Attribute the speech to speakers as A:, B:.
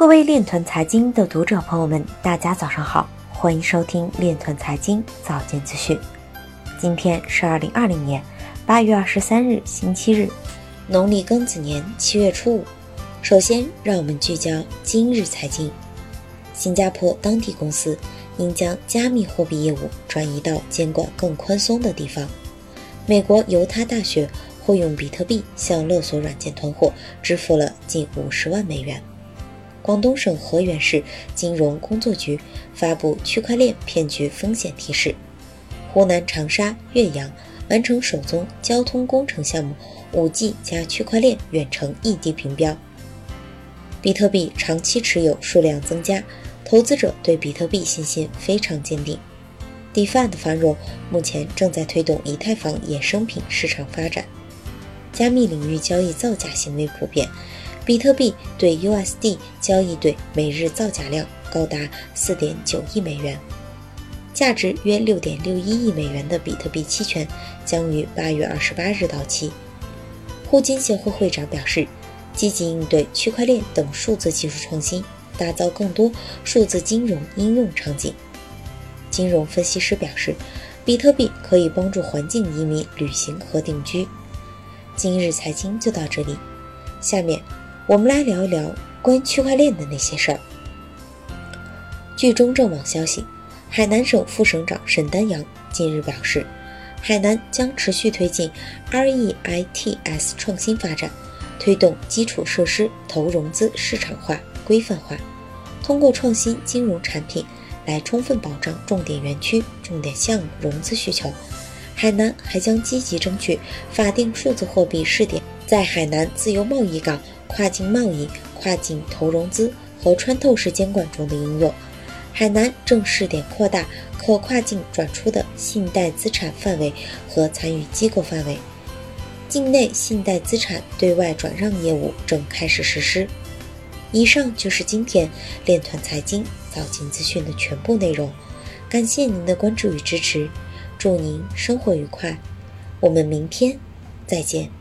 A: 各位链团财经的读者朋友们，大家早上好，欢迎收听链团财经早间资讯。今天是二零二零年八月二十三日，星期日，农历庚子年七月初五。首先，让我们聚焦今日财经。新加坡当地公司应将加密货币业务转移到监管更宽松的地方。美国犹他大学会用比特币向勒索软件团伙支付了近五十万美元。广东省河源市金融工作局发布区块链骗局风险提示。湖南长沙、岳阳完成首宗交通工程项目，5G 加区块链远程异地评标。比特币长期持有数量增加，投资者对比特币信心非常坚定。DeFi 的繁荣目前正在推动以太坊衍生品市场发展。加密领域交易造假行为普遍。比特币对 USD 交易对每日造假量高达4.9亿美元，价值约6.61亿美元的比特币期权将于8月28日到期。互金协会会长表示，积极应对区块链等数字技术创新，打造更多数字金融应用场景。金融分析师表示，比特币可以帮助环境移民旅行和定居。今日财经就到这里，下面。我们来聊一聊关于区块链的那些事儿。据中证网消息，海南省副省长沈丹阳近日表示，海南将持续推进 REITs 创新发展，推动基础设施投融资市场化、规范化，通过创新金融产品来充分保障重点园区、重点项目融资需求。海南还将积极争取法定数字货币试点在海南自由贸易港。跨境贸易、跨境投融资和穿透式监管中的应用，海南正试点扩大可跨境转出的信贷资产范围和参与机构范围。境内信贷资产对外转让业务正开始实施。以上就是今天链团财经早间资讯的全部内容，感谢您的关注与支持，祝您生活愉快，我们明天再见。